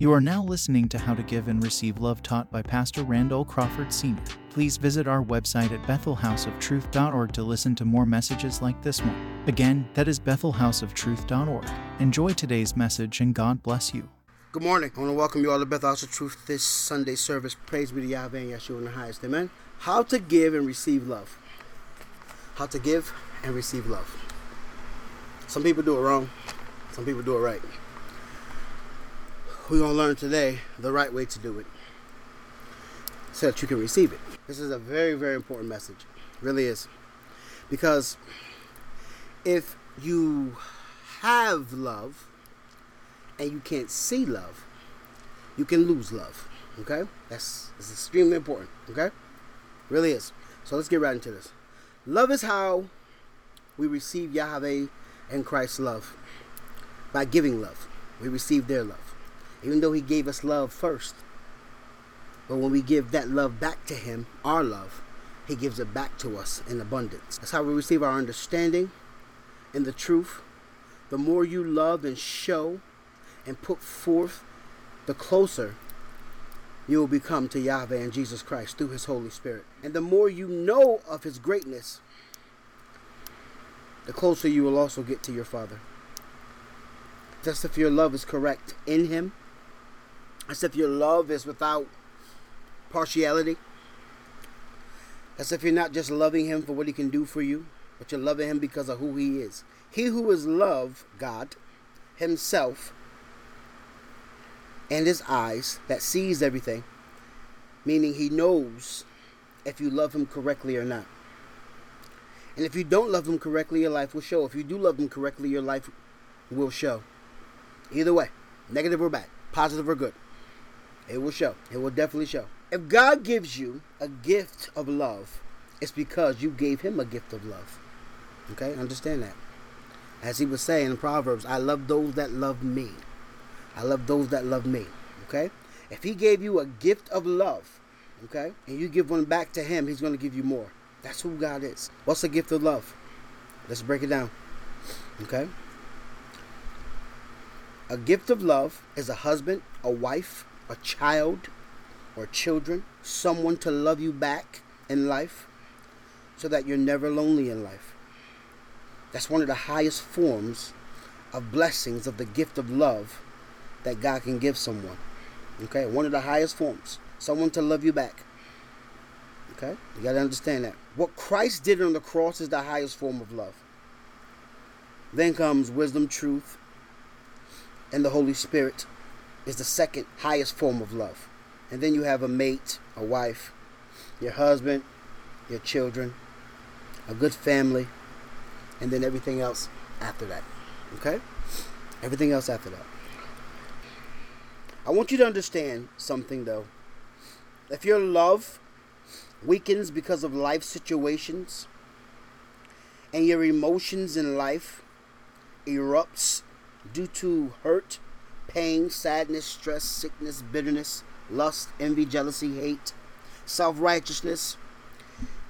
You are now listening to How to Give and Receive Love taught by Pastor Randall Crawford Sr. Please visit our website at bethelhouseoftruth.org to listen to more messages like this one. Again, that is bethelhouseoftruth.org. Enjoy today's message and God bless you. Good morning. I want to welcome you all to Bethel House of Truth this Sunday service. Praise be to Yahweh and Yeshua in the highest. Amen. How to give and receive love. How to give and receive love. Some people do it wrong. Some people do it right. We're going to learn today the right way to do it so that you can receive it. This is a very, very important message. It really is. Because if you have love and you can't see love, you can lose love. Okay? That's, that's extremely important. Okay? Really is. So let's get right into this. Love is how we receive Yahweh and Christ's love. By giving love, we receive their love even though He gave us love first. But when we give that love back to Him, our love, He gives it back to us in abundance. That's how we receive our understanding and the truth. The more you love and show and put forth, the closer you will become to Yahweh and Jesus Christ through His Holy Spirit. And the more you know of His greatness, the closer you will also get to your Father. Just if your love is correct in Him as if your love is without partiality. As if you're not just loving him for what he can do for you, but you're loving him because of who he is. He who is love, God, himself, and his eyes that sees everything, meaning he knows if you love him correctly or not. And if you don't love him correctly, your life will show. If you do love him correctly, your life will show. Either way, negative or bad, positive or good. It will show. It will definitely show. If God gives you a gift of love, it's because you gave him a gift of love. Okay? Understand that. As he was saying in Proverbs, I love those that love me. I love those that love me. Okay? If he gave you a gift of love, okay, and you give one back to him, he's going to give you more. That's who God is. What's the gift of love? Let's break it down. Okay? A gift of love is a husband, a wife, a child or children, someone to love you back in life so that you're never lonely in life. That's one of the highest forms of blessings of the gift of love that God can give someone. Okay, one of the highest forms. Someone to love you back. Okay, you got to understand that. What Christ did on the cross is the highest form of love. Then comes wisdom, truth, and the Holy Spirit is the second highest form of love. And then you have a mate, a wife, your husband, your children, a good family, and then everything else after that. Okay? Everything else after that. I want you to understand something though. If your love weakens because of life situations and your emotions in life erupts due to hurt pain, sadness, stress, sickness, bitterness, lust, envy, jealousy, hate, self righteousness,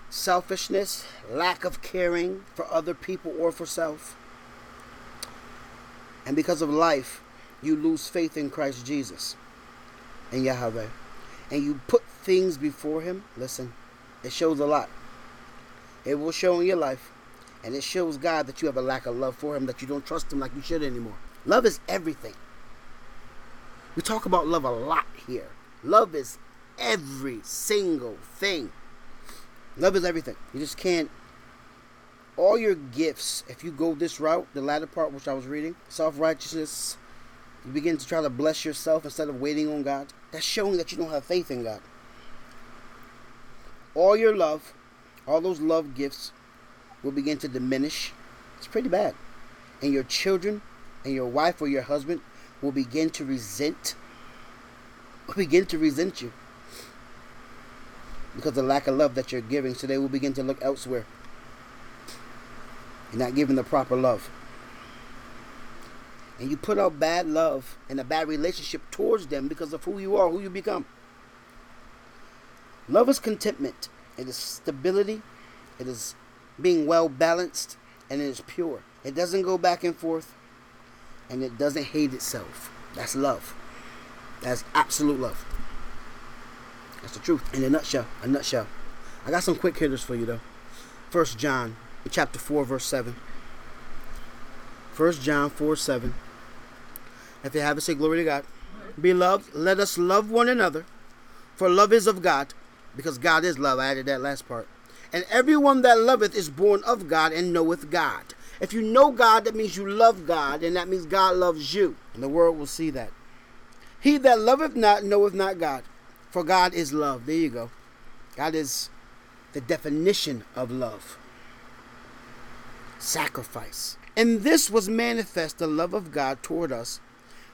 selfishness, lack of caring for other people or for self. And because of life, you lose faith in Christ Jesus and Yahweh. And you put things before Him. Listen, it shows a lot. It will show in your life. And it shows God that you have a lack of love for Him, that you don't trust Him like you should anymore. Love is everything. We talk about love a lot here. Love is every single thing. Love is everything. You just can't. All your gifts, if you go this route, the latter part which I was reading, self righteousness, you begin to try to bless yourself instead of waiting on God. That's showing that you don't have faith in God. All your love, all those love gifts will begin to diminish. It's pretty bad. And your children and your wife or your husband will begin to resent, will begin to resent you because of the lack of love that you're giving. So they will begin to look elsewhere. You're not giving the proper love. And you put out bad love and a bad relationship towards them because of who you are, who you become. Love is contentment. It is stability. It is being well balanced and it is pure. It doesn't go back and forth and it doesn't hate itself. That's love. That's absolute love. That's the truth in a nutshell. A nutshell. I got some quick hitters for you though. First John, chapter four, verse seven. First John four seven. If you have it, say glory to God. Beloved, let us love one another, for love is of God, because God is love. I added that last part. And everyone that loveth is born of God and knoweth God. If you know God, that means you love God, and that means God loves you. And the world will see that. He that loveth not knoweth not God, for God is love. There you go. God is the definition of love sacrifice. And this was manifest the love of God toward us,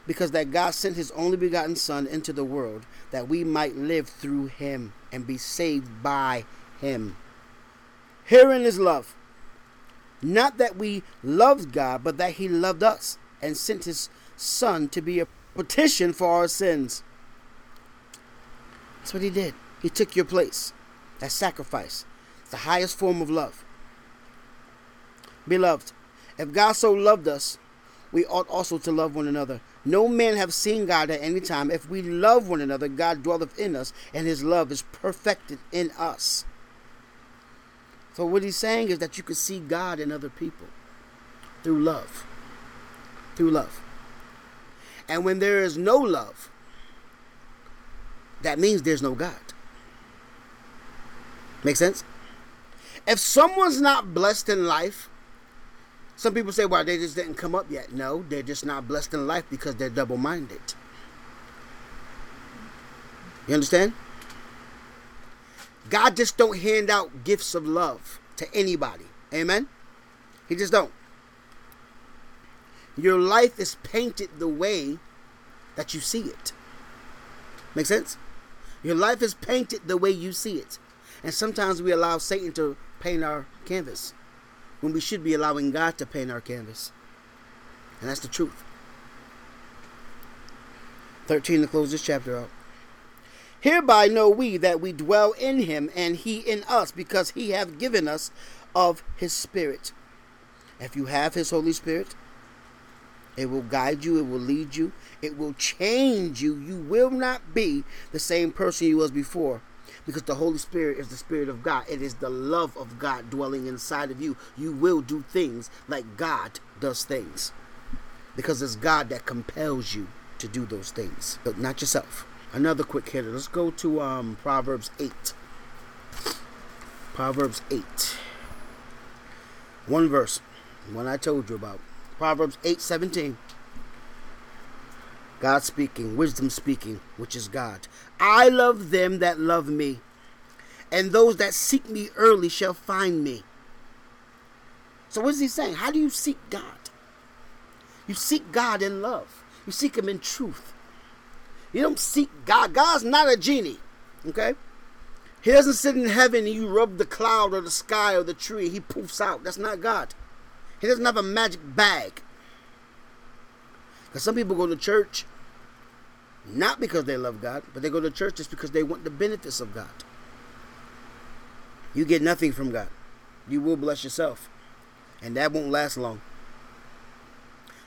because that God sent his only begotten Son into the world, that we might live through him and be saved by him. Herein is love. Not that we loved God, but that he loved us and sent his Son to be a propitiation for our sins. That's what he did. He took your place. That sacrifice. The highest form of love. Beloved, if God so loved us, we ought also to love one another. No man have seen God at any time. If we love one another, God dwelleth in us, and his love is perfected in us. So what he's saying is that you can see God in other people through love. Through love. And when there is no love, that means there's no God. Make sense? If someone's not blessed in life, some people say, well, they just didn't come up yet. No, they're just not blessed in life because they're double minded. You understand? God just don't hand out gifts of love to anybody. Amen? He just don't. Your life is painted the way that you see it. Make sense? Your life is painted the way you see it. And sometimes we allow Satan to paint our canvas when we should be allowing God to paint our canvas. And that's the truth. 13 to close this chapter out. Hereby know we that we dwell in him and he in us, because he hath given us of his Spirit. If you have his Holy Spirit, it will guide you, it will lead you, it will change you. You will not be the same person you was before because the Holy Spirit is the Spirit of God. It is the love of God dwelling inside of you. You will do things like God does things because it's God that compels you to do those things, but not yourself. Another quick hitter. Let's go to um, Proverbs 8. Proverbs 8. One verse, one I told you about. Proverbs 8 17. God speaking, wisdom speaking, which is God. I love them that love me, and those that seek me early shall find me. So, what is he saying? How do you seek God? You seek God in love, you seek Him in truth. You don't seek God. God's not a genie, okay? He doesn't sit in heaven and you rub the cloud or the sky or the tree. He poofs out. That's not God. He doesn't have a magic bag. Because some people go to church not because they love God, but they go to church just because they want the benefits of God. You get nothing from God. You will bless yourself. And that won't last long.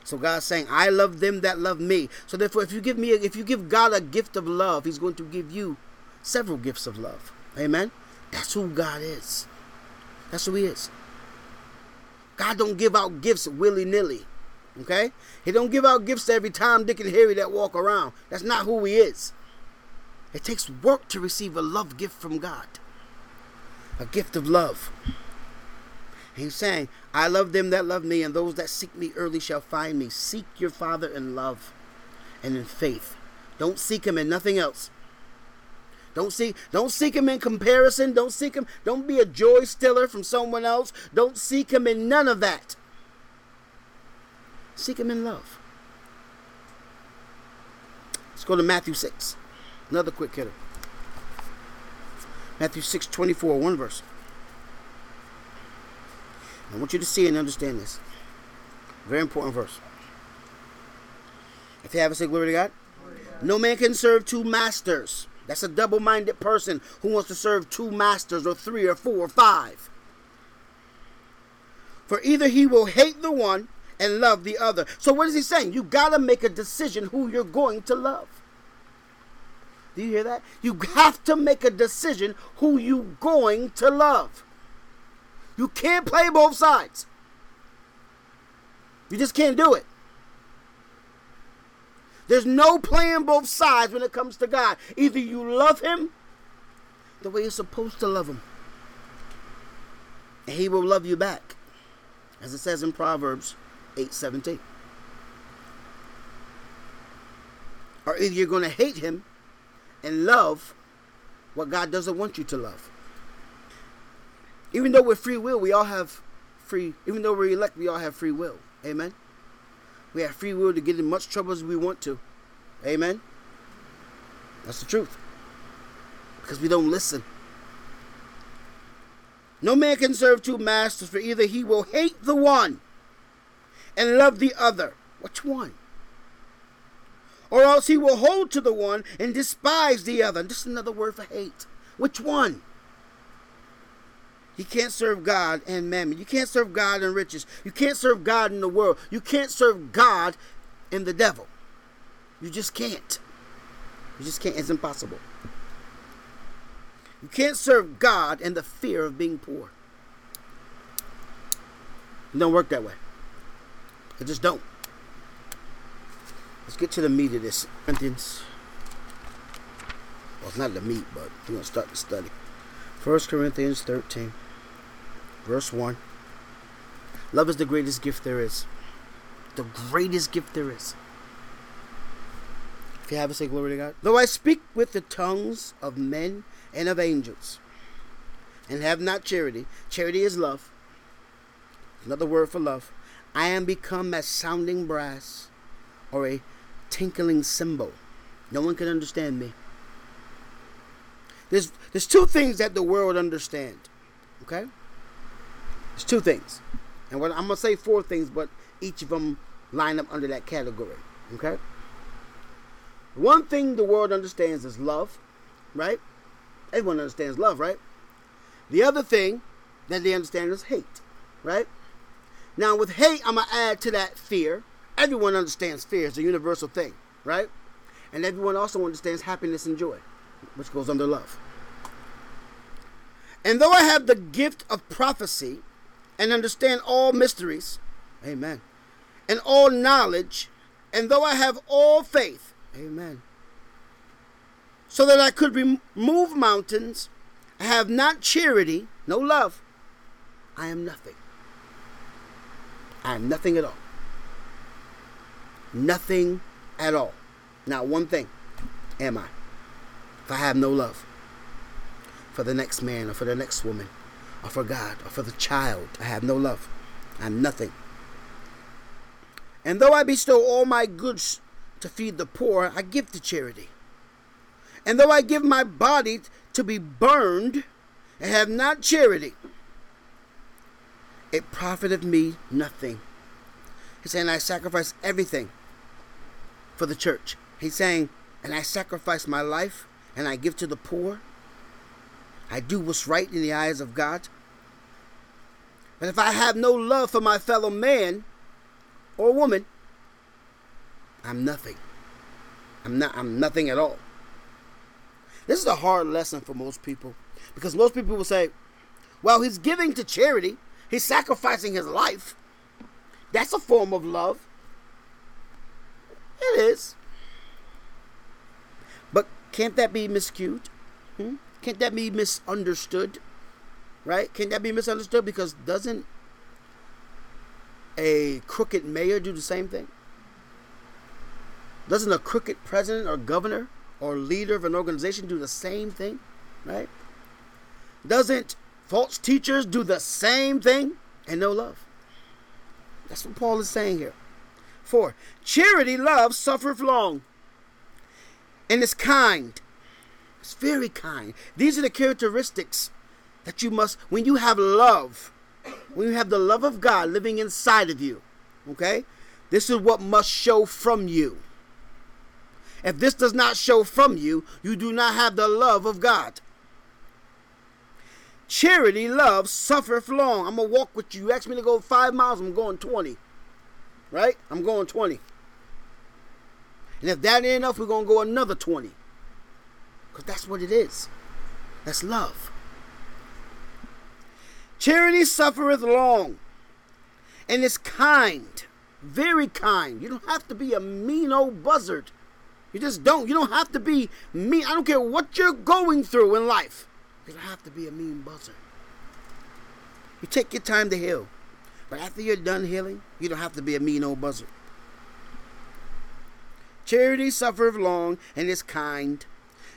So God's saying, I love them that love me. So therefore, if you give me, a, if you give God a gift of love, He's going to give you several gifts of love. Amen. That's who God is. That's who He is. God don't give out gifts willy nilly. Okay? He don't give out gifts to every Tom, Dick, and Harry that walk around. That's not who he is. It takes work to receive a love gift from God. A gift of love. He's saying, I love them that love me, and those that seek me early shall find me. Seek your Father in love and in faith. Don't seek him in nothing else. Don't seek don't seek him in comparison. Don't seek him. Don't be a joy stiller from someone else. Don't seek him in none of that. Seek him in love. Let's go to Matthew 6. Another quick hitter. Matthew 6 24, one verse. I want you to see and understand this. Very important verse. If you have a say glory to God. No man can serve two masters. That's a double minded person who wants to serve two masters or three or four or five. For either he will hate the one and love the other. So what is he saying? You got to make a decision who you're going to love. Do you hear that? You have to make a decision who you going to love. You can't play both sides. You just can't do it. There's no playing both sides when it comes to God. Either you love him the way you're supposed to love him. And he will love you back. As it says in Proverbs 8:17. Or either you're going to hate him and love what God doesn't want you to love. Even though we're free will, we all have free, even though we're elect, we all have free will. Amen. We have free will to get in much trouble as we want to. Amen. That's the truth. Because we don't listen. No man can serve two masters, for either he will hate the one and love the other. Which one? or else he will hold to the one and despise the other. Just another word for hate. Which one? You can't serve God and mammon. You can't serve God and riches. You can't serve God in the world. You can't serve God and the devil. You just can't. You just can't. It's impossible. You can't serve God and the fear of being poor. It don't work that way. It just don't. Let's get to the meat of this. Corinthians. Well, it's not the meat, but we're going to start the study. 1 Corinthians 13, verse 1. Love is the greatest gift there is. The greatest gift there is. If you have a say glory to God. Though I speak with the tongues of men and of angels, and have not charity, charity is love. Another word for love. I am become as sounding brass or a tinkling cymbal. No one can understand me. There's there's two things that the world understand. Okay? There's two things. And what I'm gonna say four things, but each of them line up under that category. Okay? One thing the world understands is love, right? Everyone understands love, right? The other thing that they understand is hate, right? Now with hate, I'm gonna add to that fear everyone understands fear it's a universal thing, right? And everyone also understands happiness and joy, which goes under love. And though I have the gift of prophecy and understand all mysteries, amen, and all knowledge, and though I have all faith, amen, so that I could remove mountains, I have not charity, no love, I am nothing. I am nothing at all. Nothing at all. Not one thing am I. If I have no love for the next man or for the next woman or for God or for the child, I have no love. I'm nothing. And though I bestow all my goods to feed the poor, I give to charity. And though I give my body to be burned and have not charity, it profiteth me nothing. He's saying, I sacrifice everything for the church. He's saying, and I sacrifice my life and I give to the poor. I do what's right in the eyes of God. But if I have no love for my fellow man or woman, I'm nothing. I'm not I'm nothing at all. This is a hard lesson for most people because most people will say, well, he's giving to charity. He's sacrificing his life. That's a form of love. It is. But can't that be miscued? Hmm? Can't that be misunderstood? Right? Can't that be misunderstood? Because doesn't a crooked mayor do the same thing? Doesn't a crooked president or governor or leader of an organization do the same thing? Right? Doesn't false teachers do the same thing and no love? That's what Paul is saying here. 4. Charity, love, suffereth long and is kind. It's very kind. These are the characteristics that you must, when you have love, when you have the love of God living inside of you, okay? This is what must show from you. If this does not show from you, you do not have the love of God. Charity, love, suffereth long. I'm going to walk with you. You ask me to go five miles, I'm going 20 right? I'm going 20. And if that ain't enough, we're going to go another 20. Because that's what it is. That's love. Charity suffereth long and is kind, very kind. You don't have to be a mean old buzzard. You just don't. You don't have to be mean. I don't care what you're going through in life. You don't have to be a mean buzzard. You take your time to heal. But after you're done healing, you don't have to be a mean old buzzard. Charity suffereth long and is kind.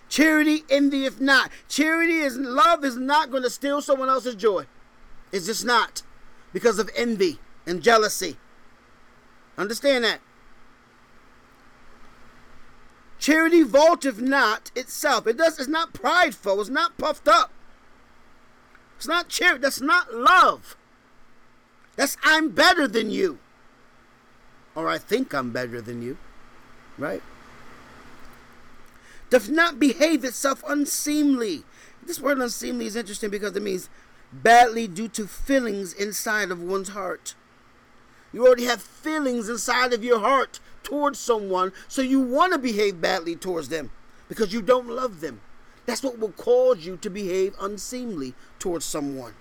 Charity envieth not. Charity is love is not going to steal someone else's joy. It's just not because of envy and jealousy. Understand that. Charity vaulteth not itself. It does. It's not prideful. It's not puffed up. It's not charity. That's not love. That's I'm better than you. Or I think I'm better than you. Right? Doth not behave itself unseemly. This word unseemly is interesting because it means badly due to feelings inside of one's heart. You already have feelings inside of your heart towards someone, so you want to behave badly towards them because you don't love them. That's what will cause you to behave unseemly towards someone.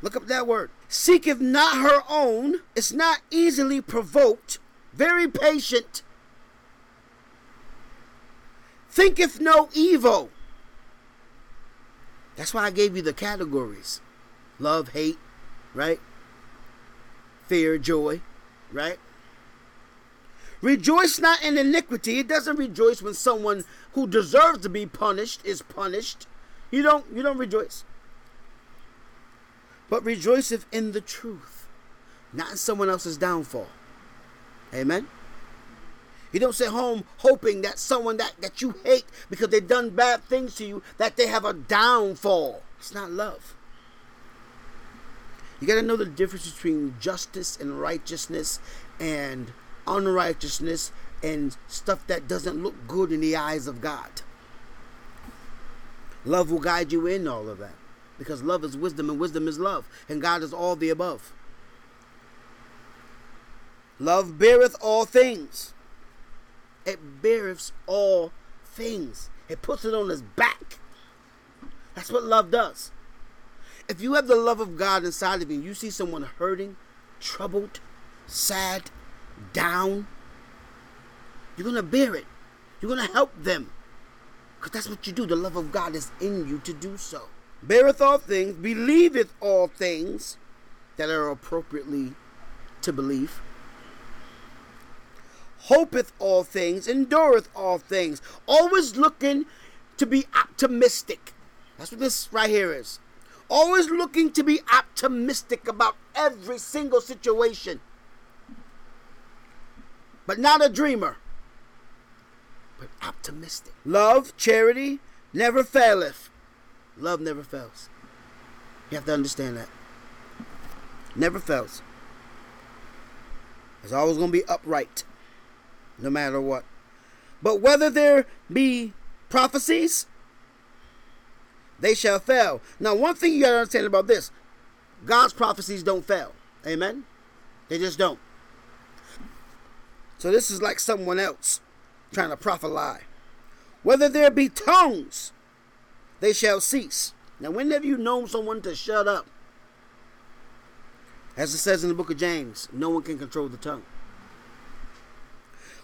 Look up that word. Seeketh not her own, it's not easily provoked, very patient, thinketh no evil. That's why I gave you the categories love, hate, right? Fear, joy, right? Rejoice not in iniquity. It doesn't rejoice when someone who deserves to be punished is punished. You don't you don't rejoice. But rejoiceth in the truth, not in someone else's downfall. Amen. You don't sit home hoping that someone that, that you hate because they've done bad things to you, that they have a downfall. It's not love. You got to know the difference between justice and righteousness and unrighteousness and stuff that doesn't look good in the eyes of God. Love will guide you in all of that because love is wisdom and wisdom is love, and God is all the above. Love beareth all things. It beareth all things. It puts it on his back. That's what love does. If you have the love of God inside of you, you see someone hurting, troubled, sad, down, you're going to bear it. You're going to help them. Because that's what you do. The love of God is in you to do so. Beareth all things, believeth all things that are appropriately to believe hopeth all things, endureth all things, always looking to be optimistic. That's what this right here is. Always looking to be optimistic about every single situation. But not a dreamer, but optimistic. Love, charity, never faileth. Love never fails. You have to understand that. Never fails. It's always going to be upright no matter what. But whether there be prophecies, they shall fail. Now, one thing you got to understand about this God's prophecies don't fail. Amen? They just don't. So, this is like someone else trying to prophesy. Whether there be tongues, they shall cease. Now, when have you known someone to shut up? As it says in the book of James, no one can control the tongue.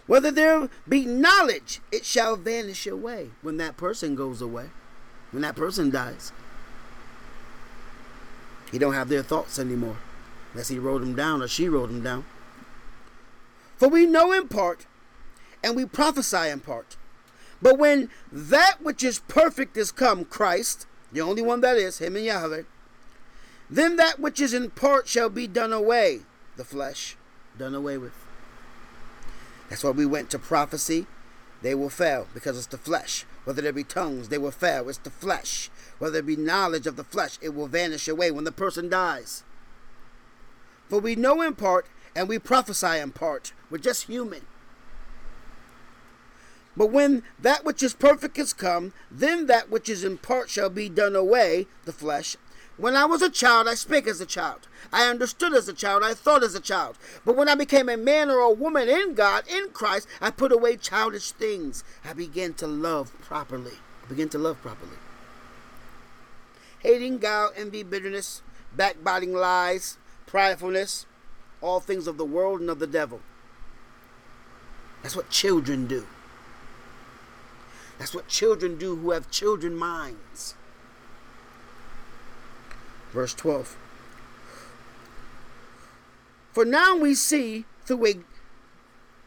Whether there be knowledge, it shall vanish away when that person goes away, when that person dies. He don't have their thoughts anymore, unless he wrote them down or she wrote them down. For we know in part, and we prophesy in part. But when that which is perfect is come, Christ, the only one that is, him and Yahweh, then that which is in part shall be done away, the flesh, done away with. That's why we went to prophecy. They will fail because it's the flesh. Whether there be tongues, they will fail. It's the flesh. Whether there be knowledge of the flesh, it will vanish away when the person dies. For we know in part and we prophesy in part. We're just human. But when that which is perfect is come, then that which is in part shall be done away, the flesh, when I was a child, I spake as a child. I understood as a child. I thought as a child. But when I became a man or a woman in God, in Christ, I put away childish things. I began to love properly. I began to love properly. Hating, guile, envy, bitterness, backbiting, lies, pridefulness, all things of the world and of the devil. That's what children do. That's what children do who have children minds. Verse 12. For now we see through a,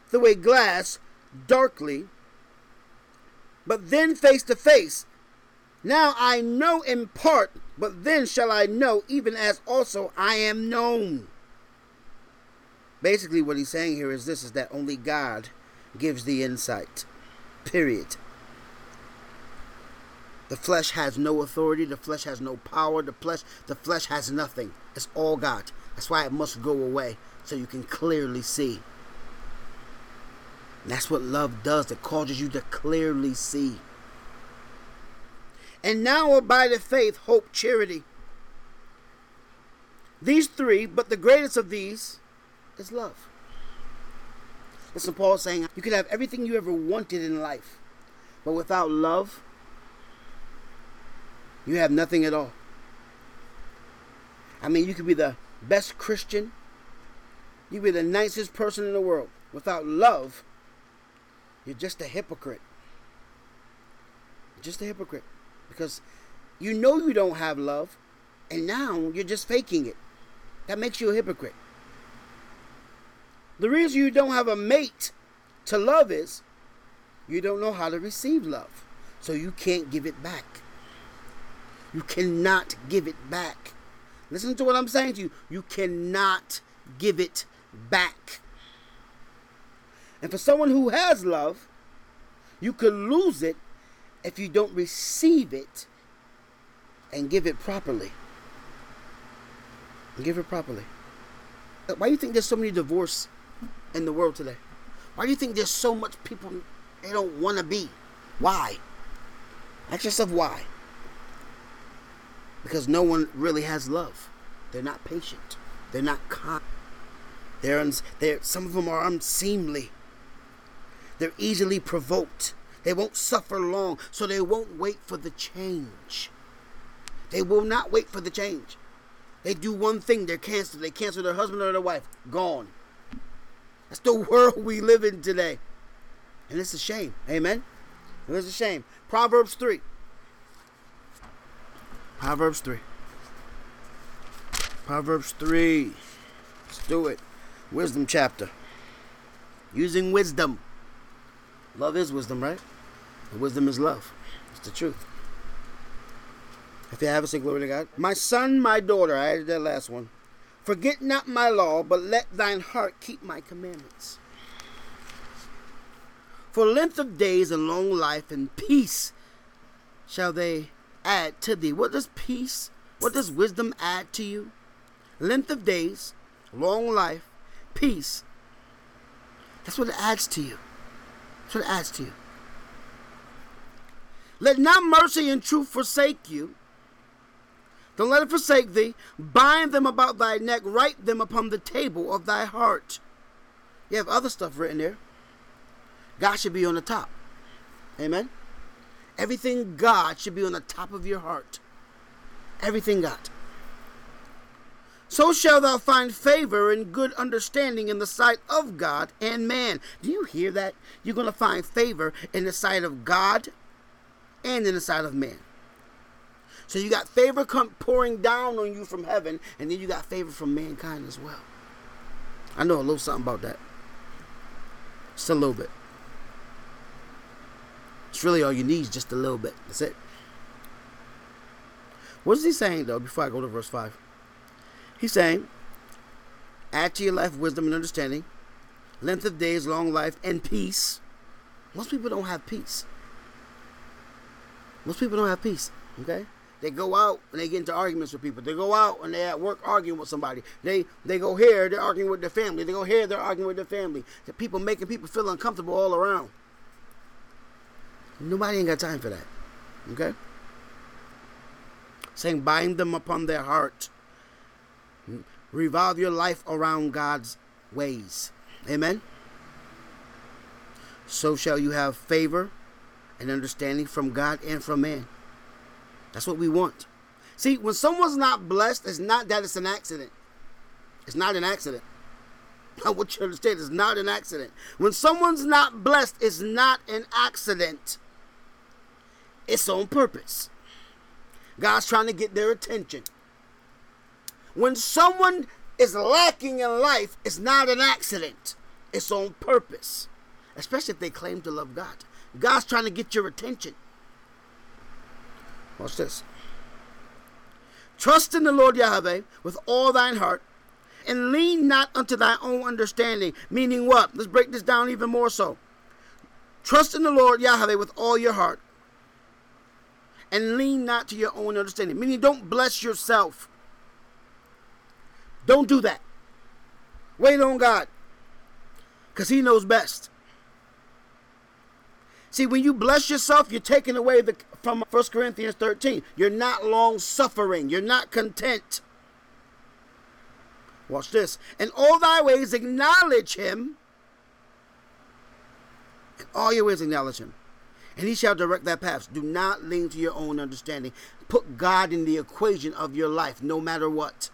through a glass darkly, but then face to face. Now I know in part, but then shall I know, even as also I am known. Basically, what he's saying here is this is that only God gives the insight. Period. The flesh has no authority, the flesh has no power, the flesh the flesh has nothing. It's all God. That's why it must go away so you can clearly see. And that's what love does. It causes you to clearly see. And now abide the faith, hope, charity. These three, but the greatest of these is love. Listen, Paul saying you can have everything you ever wanted in life, but without love, you have nothing at all. I mean, you could be the best Christian, you could be the nicest person in the world. Without love, you're just a hypocrite. Just a hypocrite. Because you know you don't have love, and now you're just faking it. That makes you a hypocrite. The reason you don't have a mate to love is you don't know how to receive love. So you can't give it back. You cannot give it back. Listen to what I'm saying to you. You cannot give it back. And for someone who has love, you could lose it if you don't receive it and give it properly. Give it properly. Uh, why do you think there's so many divorce in the world today? Why do you think there's so much people they don't want to be? Why? Ask yourself why. Because no one really has love. They're not patient. They're not kind. They're, uns- they're some of them are unseemly. They're easily provoked. They won't suffer long, so they won't wait for the change. They will not wait for the change. They do one thing, they're canceled. They cancel their husband or their wife. Gone. That's the world we live in today. And it's a shame. Amen? It's a shame. Proverbs 3. Proverbs 3. Proverbs 3. Let's do it. Wisdom chapter. Using wisdom. Love is wisdom, right? Wisdom is love. It's the truth. If you have a say glory to God. My son, my daughter, I added that last one. Forget not my law, but let thine heart keep my commandments. For length of days and long life and peace shall they add to thee. What does peace, what does wisdom add to you? Length of days, long life, peace. That's what it adds to you. That's what it adds to you. Let not mercy and truth forsake you. Don't let it forsake thee. Bind them about thy neck. Write them upon the table of thy heart. You have other stuff written there. God should be on the top. Amen. Everything God should be on the top of your heart. Everything God. So shall thou find favor and good understanding in the sight of God and man. Do you hear that? You're going to find favor in the sight of God and in the sight of man. So you got favor come pouring down on you from heaven, and then you got favor from mankind as well. I know a little something about that. Just a little bit. It's really all you need, is just a little bit. That's it. What is he saying though? Before I go to verse five, he's saying, "Add to your life wisdom and understanding, length of days, long life, and peace." Most people don't have peace. Most people don't have peace. Okay. They go out and they get into arguments with people. They go out and they're at work arguing with somebody. They they go here, they're arguing with their family. They go here, they're arguing with their family. The people making people feel uncomfortable all around. Nobody ain't got time for that. Okay? Saying bind them upon their heart. Revolve your life around God's ways. Amen. So shall you have favor and understanding from God and from man. That's what we want. See, when someone's not blessed, it's not that it's an accident. It's not an accident. I want you to understand it's not an accident. When someone's not blessed, it's not an accident. It's on purpose. God's trying to get their attention. When someone is lacking in life, it's not an accident. It's on purpose. Especially if they claim to love God. God's trying to get your attention. Watch this. Trust in the Lord Yahweh with all thine heart, and lean not unto thy own understanding. Meaning what? Let's break this down even more so. Trust in the Lord Yahweh with all your heart, and lean not to your own understanding. Meaning don't bless yourself. Don't do that. Wait on God, because He knows best. See, when you bless yourself, you're taking away the, from 1 Corinthians 13. You're not long suffering. You're not content. Watch this. In all thy ways acknowledge him. In all your ways acknowledge him. And he shall direct thy paths. Do not lean to your own understanding. Put God in the equation of your life, no matter what.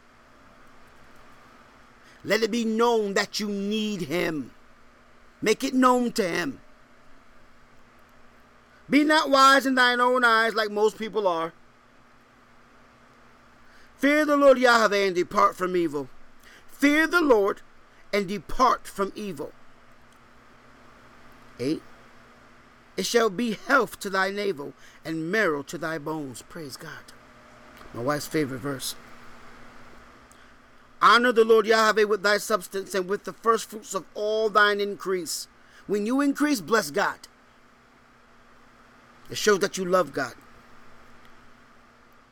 Let it be known that you need him. Make it known to him. Be not wise in thine own eyes like most people are. Fear the Lord Yahweh and depart from evil. Fear the Lord and depart from evil. 8. It shall be health to thy navel and marrow to thy bones. Praise God. My wife's favorite verse. Honor the Lord Yahweh with thy substance and with the first fruits of all thine increase. When you increase, bless God. It shows that you love God.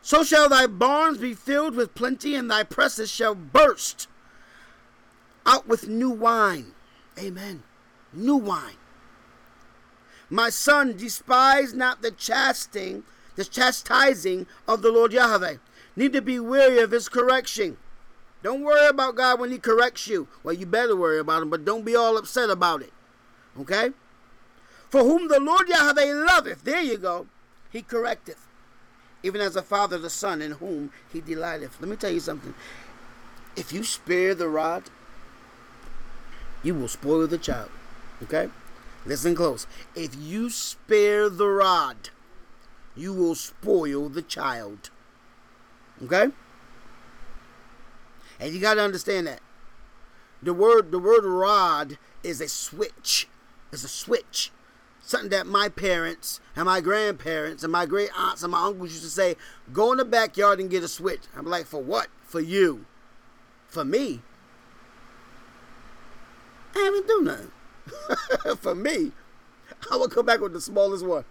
So shall thy barns be filled with plenty, and thy presses shall burst out with new wine. Amen. New wine. My son, despise not the chastising, the chastising of the Lord Yahweh. Need to be weary of his correction. Don't worry about God when he corrects you. Well, you better worry about him, but don't be all upset about it. Okay? For whom the Lord Yahweh loveth, there you go, he correcteth, even as a father the son in whom he delighteth. Let me tell you something. If you spare the rod, you will spoil the child. Okay? Listen close. If you spare the rod, you will spoil the child. Okay? And you got to understand that. The word the word rod is a switch. It's a switch something that my parents and my grandparents and my great aunts and my uncles used to say, go in the backyard and get a switch. I'm like, for what? For you. For me. I haven't done nothing. for me. I would come back with the smallest one.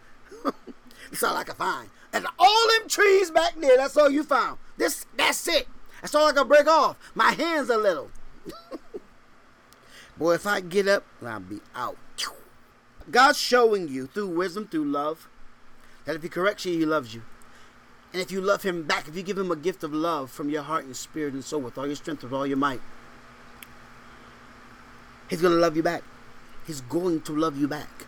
that's all I could find. And all them trees back there, that's all you found. This that's it. That's all I can break off. My hands a little. Boy, if I get up, I'll be out. God's showing you through wisdom, through love, that if He corrects you, He loves you. And if you love Him back, if you give Him a gift of love from your heart and spirit and soul with all your strength, with all your might, He's going to love you back. He's going to love you back.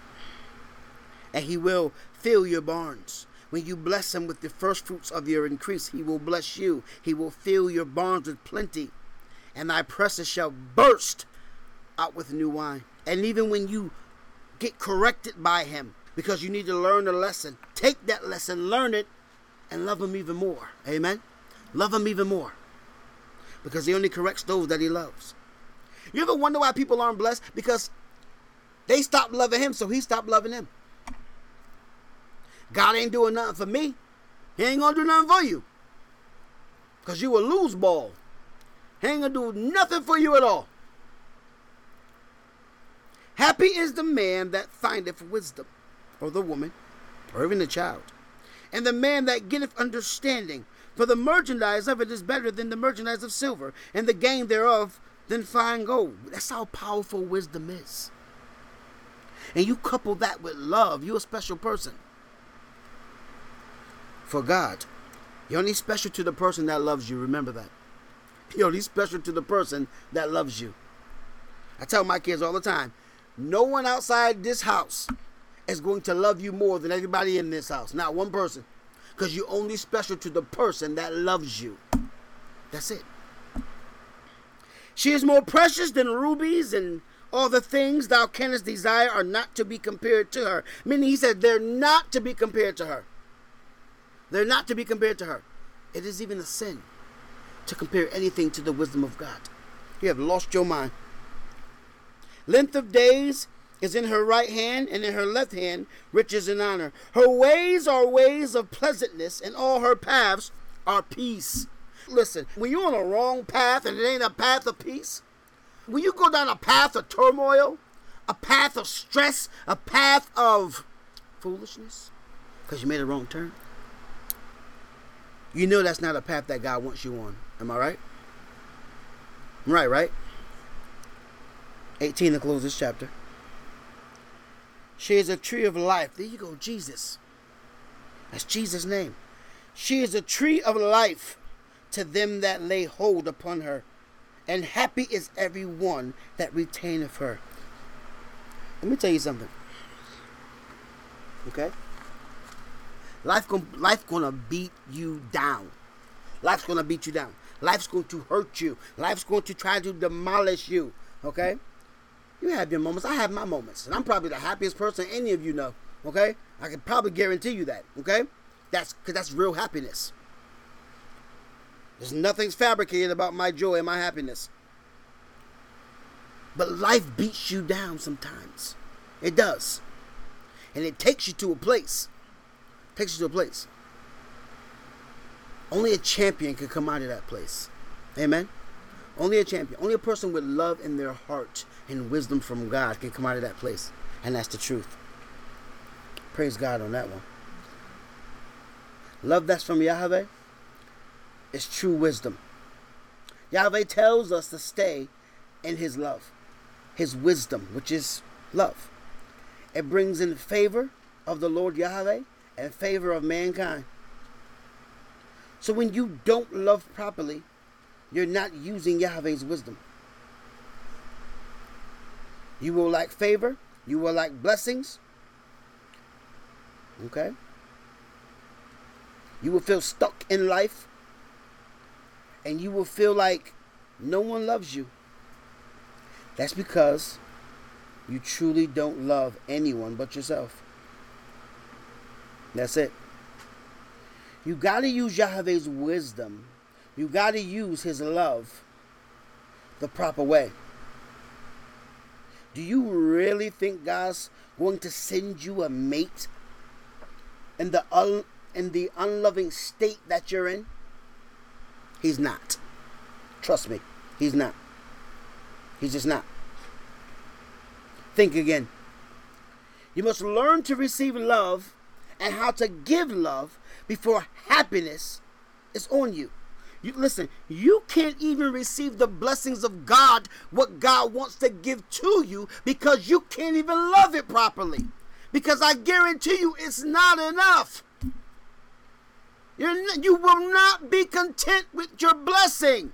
And He will fill your barns. When you bless Him with the first fruits of your increase, He will bless you. He will fill your barns with plenty. And thy presses shall burst out with new wine. And even when you get corrected by him because you need to learn a lesson. Take that lesson, learn it, and love him even more. Amen. Love him even more. Because he only corrects those that he loves. You ever wonder why people aren't blessed? Because they stopped loving him, so he stopped loving them. God ain't doing nothing for me. He ain't gonna do nothing for you. Because you a lose ball. He ain't gonna do nothing for you at all. Happy is the man that findeth wisdom, or the woman, or even the child, and the man that getteth understanding. For the merchandise of it is better than the merchandise of silver, and the gain thereof than fine gold. That's how powerful wisdom is. And you couple that with love, you're a special person. For God, you're only special to the person that loves you. Remember that. You're only special to the person that loves you. I tell my kids all the time no one outside this house is going to love you more than everybody in this house. Not one person. Because you're only special to the person that loves you. That's it. She is more precious than rubies, and all the things thou canst desire are not to be compared to her. Meaning, he said, they're not to be compared to her. They're not to be compared to her. It is even a sin to compare anything to the wisdom of God. You have lost your mind. Length of days is in her right hand, and in her left hand riches and honor. Her ways are ways of pleasantness, and all her paths are peace. Listen, when you're on a wrong path and it ain't a path of peace, when you go down a path of turmoil, a path of stress, a path of foolishness, because you made a wrong turn, you know that's not a path that God wants you on. Am I right? right, right? 18 to close this chapter. She is a tree of life. There you go, Jesus. That's Jesus' name. She is a tree of life to them that lay hold upon her, and happy is every one that retaineth her. Let me tell you something. Okay? Life, life gonna beat you down. Life's gonna beat you down. Life's going to hurt you. Life's going to try to demolish you. Okay? You have your moments. I have my moments. And I'm probably the happiest person any of you know. Okay? I can probably guarantee you that. Okay? That's because that's real happiness. There's nothing's fabricated about my joy and my happiness. But life beats you down sometimes. It does. And it takes you to a place. It takes you to a place. Only a champion can come out of that place. Amen. Only a champion, only a person with love in their heart and wisdom from God can come out of that place. And that's the truth. Praise God on that one. Love that's from Yahweh is true wisdom. Yahweh tells us to stay in his love, his wisdom, which is love. It brings in favor of the Lord Yahweh and favor of mankind. So when you don't love properly, you're not using Yahweh's wisdom. You will lack favor. You will lack blessings. Okay? You will feel stuck in life. And you will feel like no one loves you. That's because you truly don't love anyone but yourself. That's it. You got to use Yahweh's wisdom. You got to use his love the proper way. Do you really think God's going to send you a mate in the un, in the unloving state that you're in? He's not. Trust me, he's not. He's just not. Think again. You must learn to receive love and how to give love before happiness is on you. You listen, you can't even receive the blessings of God, what God wants to give to you, because you can't even love it properly. Because I guarantee you it's not enough. You're, you will not be content with your blessing.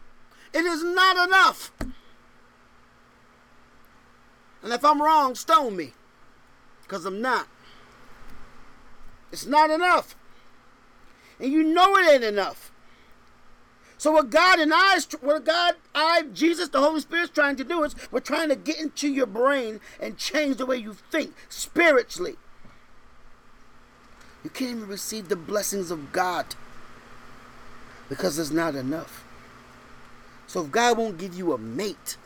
It is not enough. And if I'm wrong, stone me. Because I'm not. It's not enough. And you know it ain't enough. So what God and I, what God, I, Jesus, the Holy Spirit's trying to do is we're trying to get into your brain and change the way you think spiritually. You can't even receive the blessings of God because it's not enough. So if God won't give you a mate,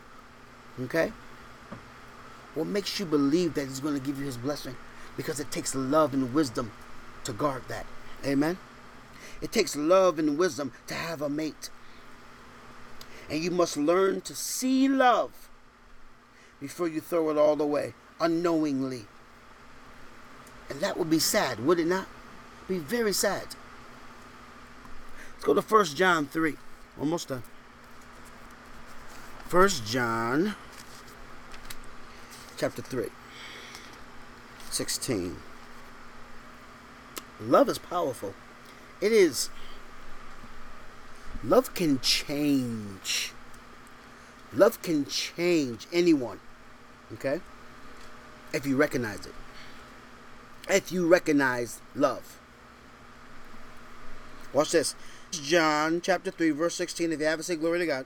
okay, what makes you believe that He's going to give you His blessing? Because it takes love and wisdom to guard that. Amen. It takes love and wisdom to have a mate. And you must learn to see love before you throw it all away unknowingly. And that would be sad, would it not? Be very sad. Let's go to 1 John 3. Almost done. 1 John chapter 3. 16. Love is powerful. It is. Love can change. Love can change anyone. Okay? If you recognize it. If you recognize love. Watch this. John chapter 3, verse 16. If you haven't said glory to God.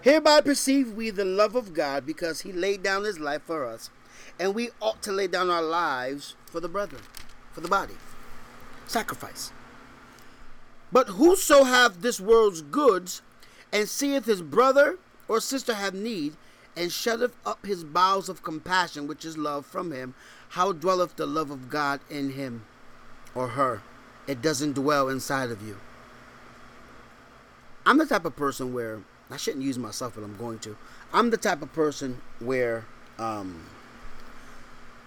Hereby perceive we the love of God because he laid down his life for us. And we ought to lay down our lives for the brethren, for the body. Sacrifice. But whoso hath this world's goods and seeth his brother or sister have need, and shutteth up his bowels of compassion, which is love, from him, how dwelleth the love of God in him or her? It doesn't dwell inside of you. I'm the type of person where I shouldn't use myself, but I'm going to. I'm the type of person where um,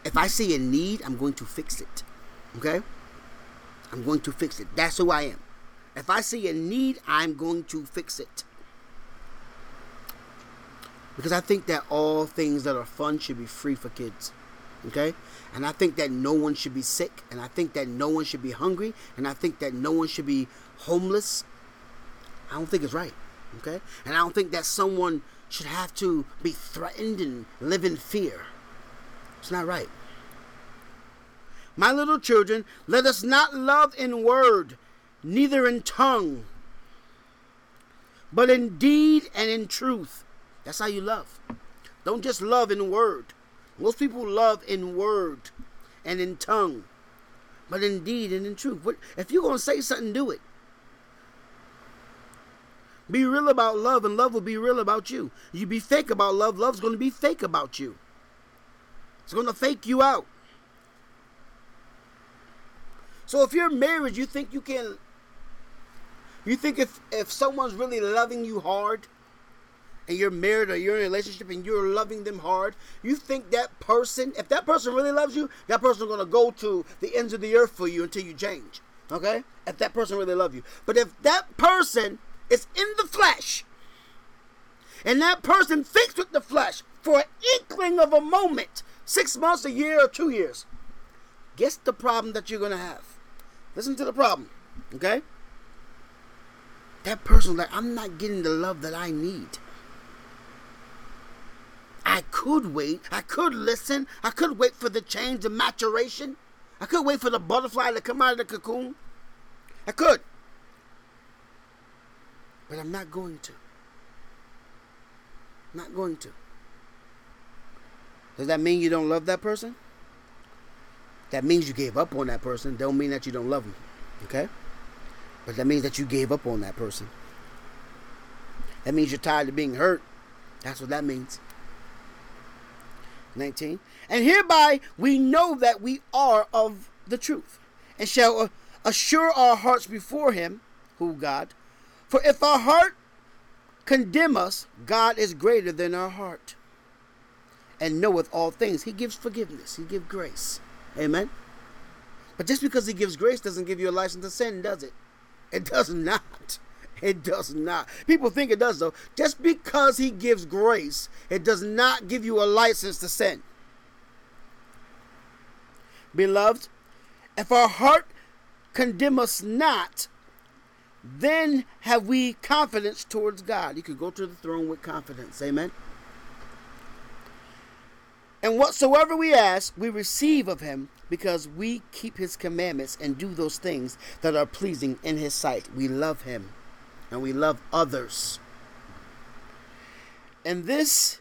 if I see a need, I'm going to fix it. Okay? I'm going to fix it. That's who I am. If I see a need, I'm going to fix it. Because I think that all things that are fun should be free for kids. Okay? And I think that no one should be sick. And I think that no one should be hungry. And I think that no one should be homeless. I don't think it's right. Okay? And I don't think that someone should have to be threatened and live in fear. It's not right. My little children, let us not love in word, neither in tongue, but in deed and in truth. That's how you love. Don't just love in word. Most people love in word and in tongue, but in deed and in truth. If you're going to say something, do it. Be real about love, and love will be real about you. You be fake about love, love's going to be fake about you. It's going to fake you out. So if you're married, you think you can. You think if if someone's really loving you hard, and you're married or you're in a relationship and you're loving them hard, you think that person, if that person really loves you, that person's gonna go to the ends of the earth for you until you change. Okay? If that person really loves you. But if that person is in the flesh, and that person thinks with the flesh for an inkling of a moment, six months, a year, or two years, guess the problem that you're gonna have. Listen to the problem, okay? That person like, I'm not getting the love that I need. Could wait. I could listen. I could wait for the change, the maturation. I could wait for the butterfly to come out of the cocoon. I could. But I'm not going to. Not going to. Does that mean you don't love that person? That means you gave up on that person. Don't mean that you don't love them. Okay? But that means that you gave up on that person. That means you're tired of being hurt. That's what that means. 19. And hereby we know that we are of the truth, and shall assure our hearts before him, who God. For if our heart condemn us, God is greater than our heart, and knoweth all things. He gives forgiveness, he gives grace. Amen. But just because he gives grace doesn't give you a license to sin, does it? It does not. It does not. People think it does, though. Just because he gives grace, it does not give you a license to sin. Beloved, if our heart condemn us not, then have we confidence towards God. You could go to the throne with confidence. Amen. And whatsoever we ask, we receive of him because we keep his commandments and do those things that are pleasing in his sight. We love him and we love others. And this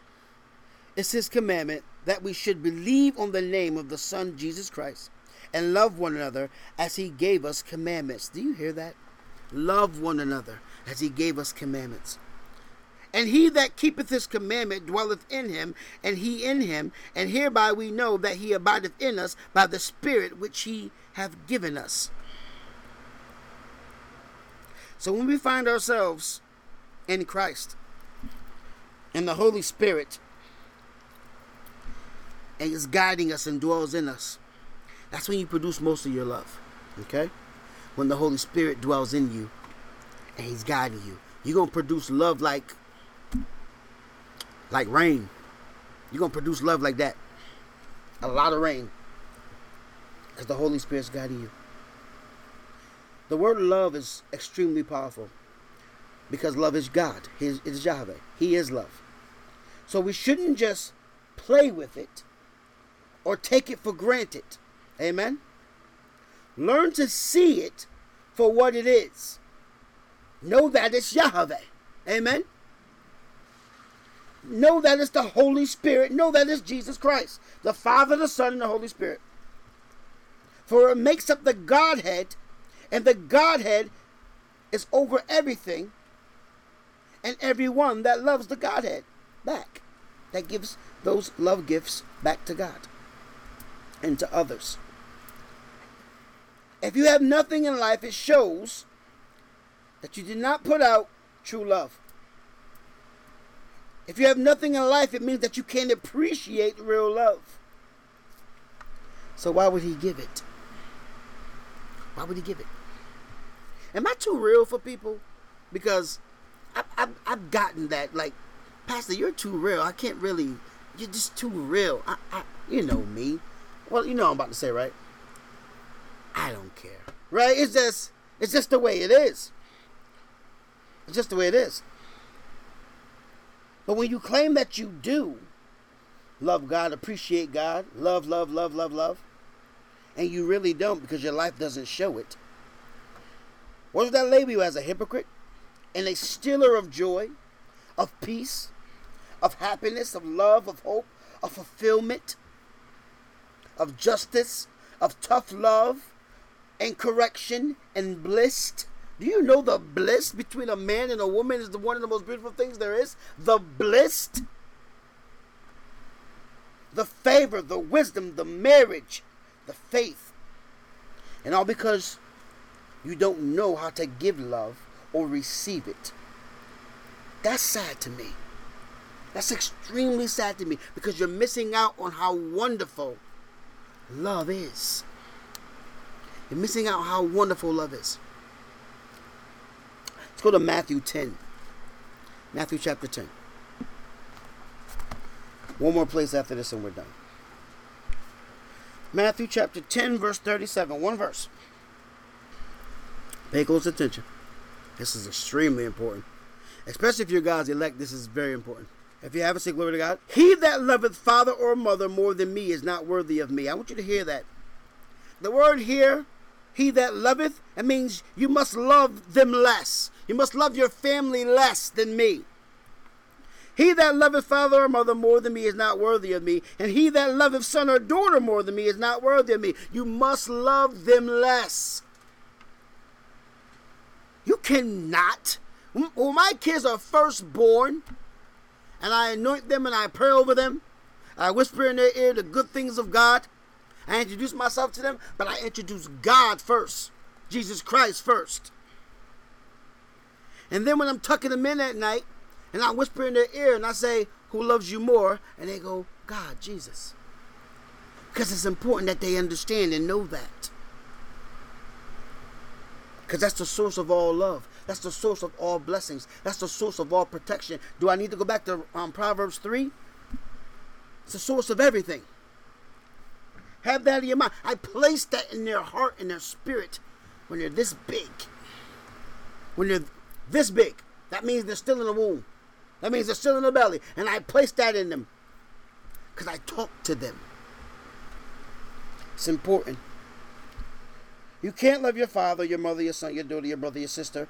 is his commandment that we should believe on the name of the Son Jesus Christ and love one another as he gave us commandments. Do you hear that? Love one another as he gave us commandments. And he that keepeth his commandment dwelleth in him, and he in him. And hereby we know that he abideth in us by the Spirit which he hath given us. So when we find ourselves in Christ, and the Holy Spirit and is guiding us and dwells in us, that's when you produce most of your love. Okay? When the Holy Spirit dwells in you and He's guiding you. You're gonna produce love like like rain. You're to produce love like that. A lot of rain. Because the Holy Spirit's guiding you. The word love is extremely powerful. Because love is God. He is, is Yahweh. He is love. So we shouldn't just play with it or take it for granted. Amen? Learn to see it for what it is. Know that it's Yahweh. Amen. Know that it's the Holy Spirit. Know that it's Jesus Christ, the Father, the Son, and the Holy Spirit. For it makes up the Godhead, and the Godhead is over everything and everyone that loves the Godhead back. That gives those love gifts back to God and to others. If you have nothing in life, it shows that you did not put out true love. If you have nothing in life, it means that you can't appreciate real love. So why would he give it? Why would he give it? Am I too real for people? Because I've, I've, I've gotten that. Like, Pastor, you're too real. I can't really. You're just too real. I, I, you know me. Well, you know I'm about to say, right? I don't care. Right? It's just, it's just the way it is. It's just the way it is. But when you claim that you do love God, appreciate God, love, love, love, love, love, and you really don't because your life doesn't show it, what does that label you as a hypocrite and a stealer of joy, of peace, of happiness, of love, of hope, of fulfillment, of justice, of tough love, and correction and bliss? Do you know the bliss between a man and a woman is the one of the most beautiful things there is? The bliss, the favor, the wisdom, the marriage, the faith. And all because you don't know how to give love or receive it. That's sad to me. That's extremely sad to me because you're missing out on how wonderful love is. You're missing out how wonderful love is. Let's go to Matthew 10. Matthew chapter 10. One more place after this and we're done. Matthew chapter 10, verse 37. One verse. Pay close attention. This is extremely important. Especially if you're God's elect, this is very important. If you haven't, say glory to God. He that loveth father or mother more than me is not worthy of me. I want you to hear that. The word here, he that loveth, it means you must love them less. You must love your family less than me. He that loveth father or mother more than me is not worthy of me, and he that loveth son or daughter more than me is not worthy of me. You must love them less. You cannot. When my kids are first born, and I anoint them and I pray over them, I whisper in their ear the good things of God. I introduce myself to them, but I introduce God first, Jesus Christ first. And then when I'm tucking them in at night, and I whisper in their ear and I say, Who loves you more? And they go, God, Jesus. Because it's important that they understand and know that. Because that's the source of all love. That's the source of all blessings. That's the source of all protection. Do I need to go back to um, Proverbs 3? It's the source of everything. Have that in your mind. I place that in their heart and their spirit when they're this big. When they're this big, that means they're still in the womb. That means they're still in the belly. And I placed that in them because I talk to them. It's important. You can't love your father, your mother, your son, your daughter, your brother, your sister,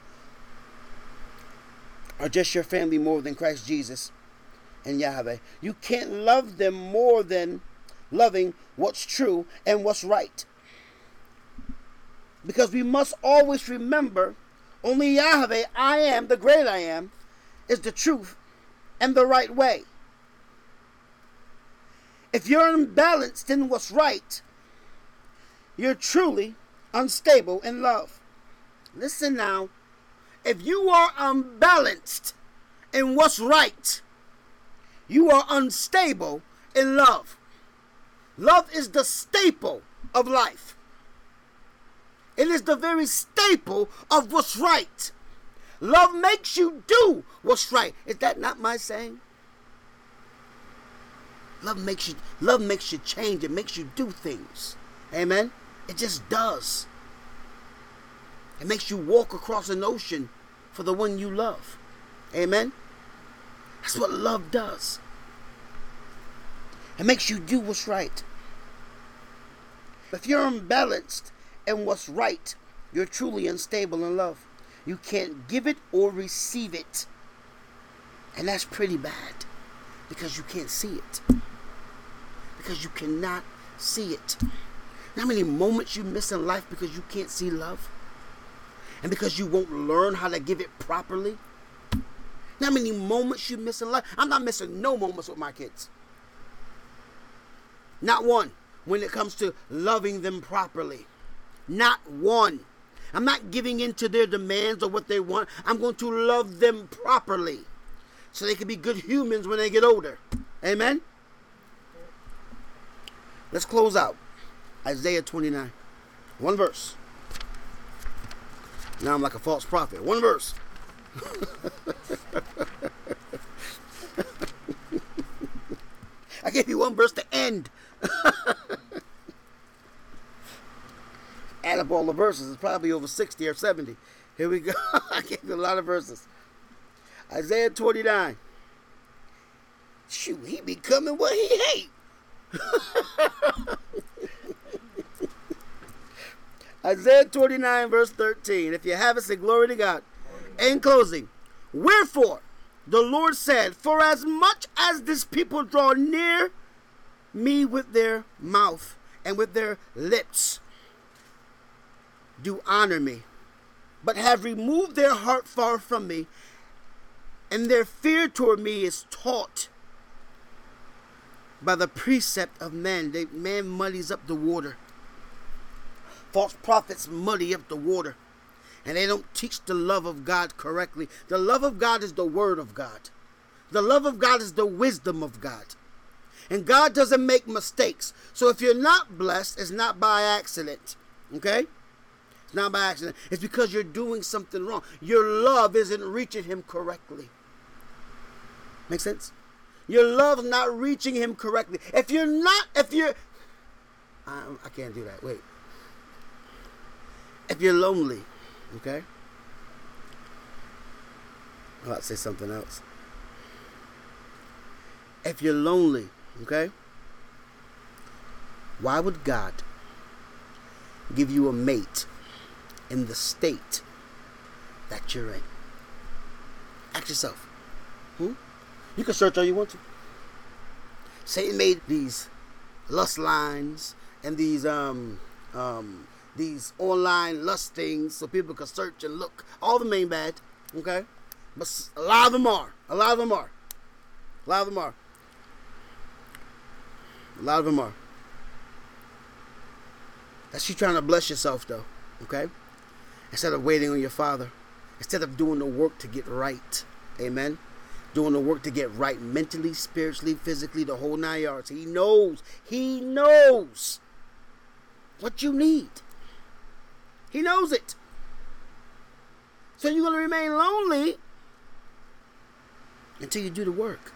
or just your family more than Christ Jesus and Yahweh. You can't love them more than loving what's true and what's right. Because we must always remember only Yahweh, I am, the great I am, is the truth and the right way. If you're unbalanced in what's right, you're truly unstable in love. Listen now. If you are unbalanced in what's right, you are unstable in love. Love is the staple of life. It is the very staple of what's right. Love makes you do what's right. Is that not my saying? Love makes you love makes you change. It makes you do things. Amen. It just does. It makes you walk across an ocean for the one you love. Amen? That's what love does. It makes you do what's right. If you're unbalanced and what's right, you're truly unstable in love. You can't give it or receive it. And that's pretty bad because you can't see it. Because you cannot see it. How many moments you miss in life because you can't see love? And because you won't learn how to give it properly? How many moments you miss in life? I'm not missing no moments with my kids. Not one when it comes to loving them properly. Not one. I'm not giving in to their demands or what they want. I'm going to love them properly so they can be good humans when they get older. Amen? Let's close out. Isaiah 29. One verse. Now I'm like a false prophet. One verse. I gave you one verse to end. Add up all the verses, it's probably over 60 or 70. Here we go. I gave you a lot of verses. Isaiah 29. Shoot, he becoming what he hate. Isaiah 29, verse 13. If you have it, say glory to God. In closing, wherefore the Lord said, For as much as this people draw near me with their mouth and with their lips, do honor me, but have removed their heart far from me, and their fear toward me is taught by the precept of men. They, man muddies up the water. False prophets muddy up the water. And they don't teach the love of God correctly. The love of God is the word of God. The love of God is the wisdom of God. And God doesn't make mistakes. So if you're not blessed, it's not by accident. Okay? Not by accident. It's because you're doing something wrong. Your love isn't reaching Him correctly. Make sense? Your love's not reaching Him correctly. If you're not, if you're, I, I can't do that. Wait if you're lonely, okay? I'm about to say something else. If you're lonely, okay? Why would God give you a mate in the state that you're in? Ask yourself. Hmm? You can search all you want to. Satan made these lust lines and these um um these online lust things so people can search and look. All the main bad, okay? But a lot of them are. A lot of them are. A lot of them are. A lot of them are. That's you trying to bless yourself, though, okay? Instead of waiting on your Father, instead of doing the work to get right, amen? Doing the work to get right mentally, spiritually, physically, the whole nine yards. He knows. He knows what you need. He knows it. So you're going to remain lonely until you do the work.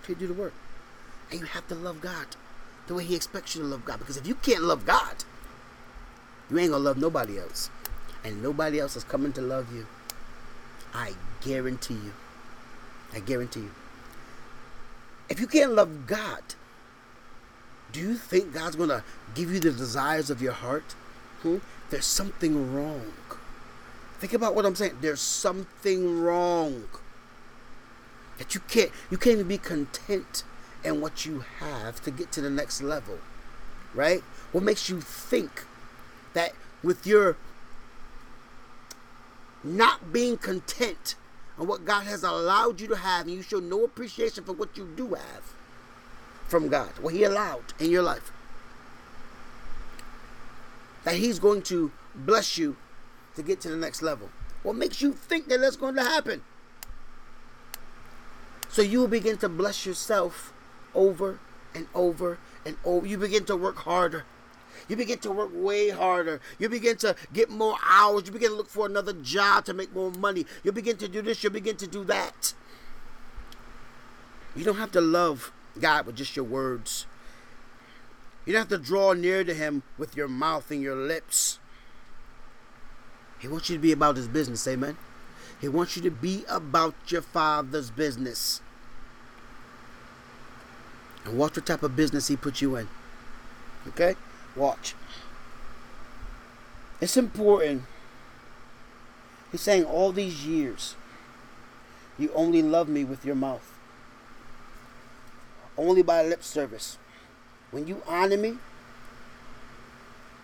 Until you do the work. And you have to love God the way He expects you to love God. Because if you can't love God, you ain't going to love nobody else. And nobody else is coming to love you. I guarantee you. I guarantee you. If you can't love God, do you think God's going to give you the desires of your heart? Hmm? There's something wrong. Think about what I'm saying. There's something wrong. That you can't you can't even be content in what you have to get to the next level. Right? What makes you think that with your not being content on what God has allowed you to have, and you show no appreciation for what you do have from God, what He allowed in your life that He's going to bless you to get to the next level? What makes you think that that's going to happen? So you will begin to bless yourself over and over and over. You begin to work harder. You begin to work way harder. You begin to get more hours. You begin to look for another job to make more money. You begin to do this. You begin to do that. You don't have to love God with just your words. You don't have to draw near to him with your mouth and your lips. He wants you to be about his business, amen. He wants you to be about your father's business. And watch what type of business he put you in. Okay? Watch. It's important. He's saying all these years, you only love me with your mouth, only by lip service. When you honor me,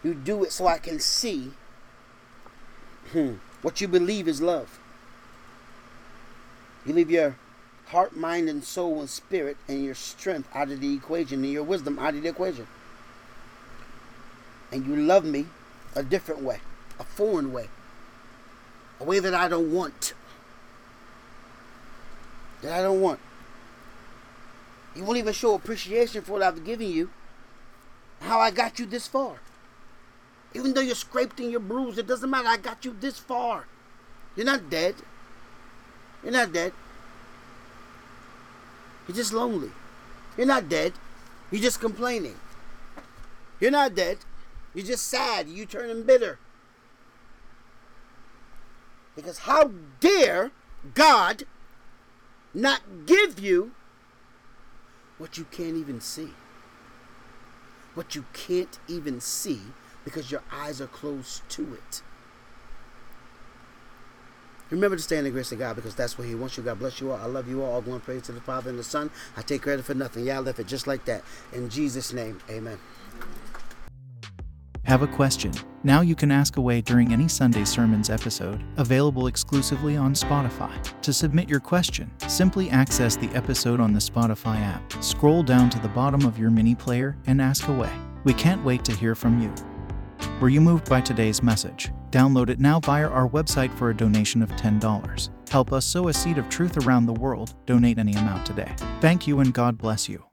you do it so I can see hmm, what you believe is love. You leave your heart, mind, and soul and spirit and your strength out of the equation and your wisdom out of the equation. And you love me a different way, a foreign way, a way that I don't want. That I don't want. You won't even show appreciation for what I've given you, how I got you this far. Even though you're scraped and you're bruised, it doesn't matter. I got you this far. You're not dead. You're not dead. You're just lonely. You're not dead. You're just complaining. You're not dead. You're just sad. You turn turning bitter. Because how dare God not give you what you can't even see? What you can't even see because your eyes are closed to it. Remember to stay in the grace of God because that's where He wants you. God bless you all. I love you all. All going praise to the Father and the Son. I take credit for nothing. Y'all left it just like that. In Jesus' name, amen. Have a question? Now you can ask away during any Sunday Sermons episode, available exclusively on Spotify. To submit your question, simply access the episode on the Spotify app, scroll down to the bottom of your mini player, and ask away. We can't wait to hear from you. Were you moved by today's message? Download it now via our website for a donation of $10. Help us sow a seed of truth around the world. Donate any amount today. Thank you and God bless you.